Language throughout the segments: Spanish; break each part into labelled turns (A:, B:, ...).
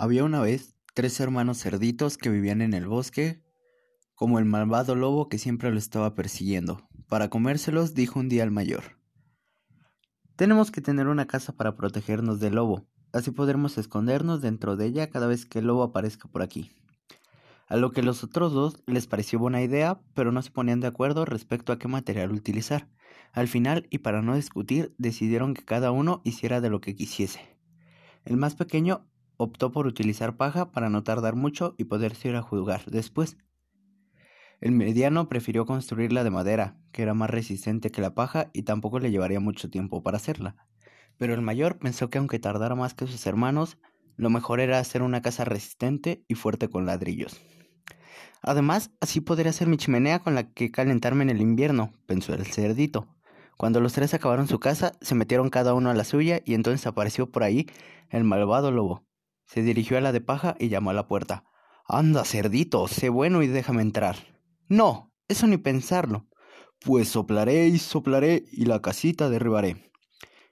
A: Había una vez tres hermanos cerditos que vivían en el bosque, como el malvado lobo que siempre lo estaba persiguiendo. Para comérselos, dijo un día el mayor. Tenemos que tener una casa para protegernos del lobo, así podremos escondernos dentro de ella cada vez que el lobo aparezca por aquí. A lo que los otros dos les pareció buena idea, pero no se ponían de acuerdo respecto a qué material utilizar. Al final, y para no discutir, decidieron que cada uno hiciera de lo que quisiese. El más pequeño optó por utilizar paja para no tardar mucho y poderse ir a jugar después. El mediano prefirió construirla de madera, que era más resistente que la paja y tampoco le llevaría mucho tiempo para hacerla. Pero el mayor pensó que aunque tardara más que sus hermanos, lo mejor era hacer una casa resistente y fuerte con ladrillos. Además, así podría hacer mi chimenea con la que calentarme en el invierno, pensó el cerdito. Cuando los tres acabaron su casa, se metieron cada uno a la suya y entonces apareció por ahí el malvado lobo. Se dirigió a la de paja y llamó a la puerta. Anda, cerdito, sé bueno y déjame entrar. No, eso ni pensarlo. Pues soplaré y soplaré y la casita derribaré.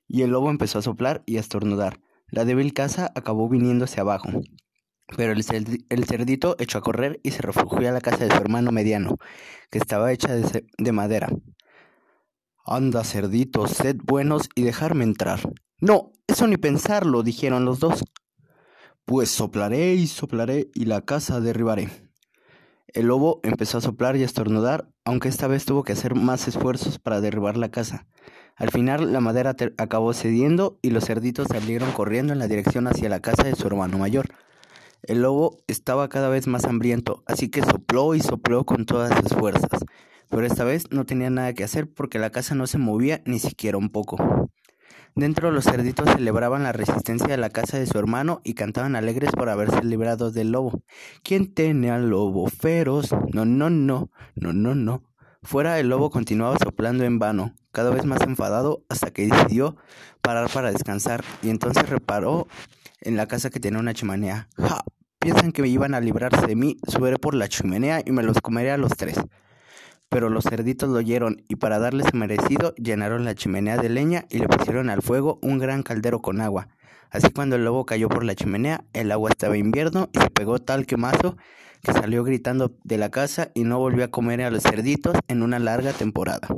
A: Y el lobo empezó a soplar y a estornudar. La débil casa acabó viniéndose abajo. Pero el, cerdito echó a correr y se refugió a la casa de su hermano mediano, que estaba hecha de, de madera. Anda, cerdito, sed buenos y dejarme entrar. No, eso ni pensarlo, dijeron los dos. Pues soplaré y soplaré y la casa derribaré. El lobo empezó a soplar y a estornudar, aunque esta vez tuvo que hacer más esfuerzos para derribar la casa. Al final la madera acabó cediendo y los cerditos salieron corriendo en la dirección hacia la casa de su hermano mayor. El lobo estaba cada vez más hambriento, así que sopló y sopló con todas sus fuerzas, pero esta vez no tenía nada que hacer porque la casa no se movía ni siquiera un poco. Dentro los cerditos celebraban la resistencia de la casa de su hermano y cantaban alegres por haberse librado del lobo. ¿Quién tiene al lobo feroz? No, no, no, no, no, no. Fuera el lobo continuaba soplando en vano, cada vez más enfadado, hasta que decidió parar para descansar, y entonces reparó en la casa que tenía una chimenea. ¡Ja! Piensan que me iban a librarse de mí, subiré por la chimenea y me los comeré a los tres. Pero los cerditos lo oyeron y para darles merecido llenaron la chimenea de leña y le pusieron al fuego un gran caldero con agua. Así cuando el lobo cayó por la chimenea, el agua estaba invierno y se pegó tal quemazo que salió gritando de la casa y no volvió a comer a los cerditos en una larga temporada.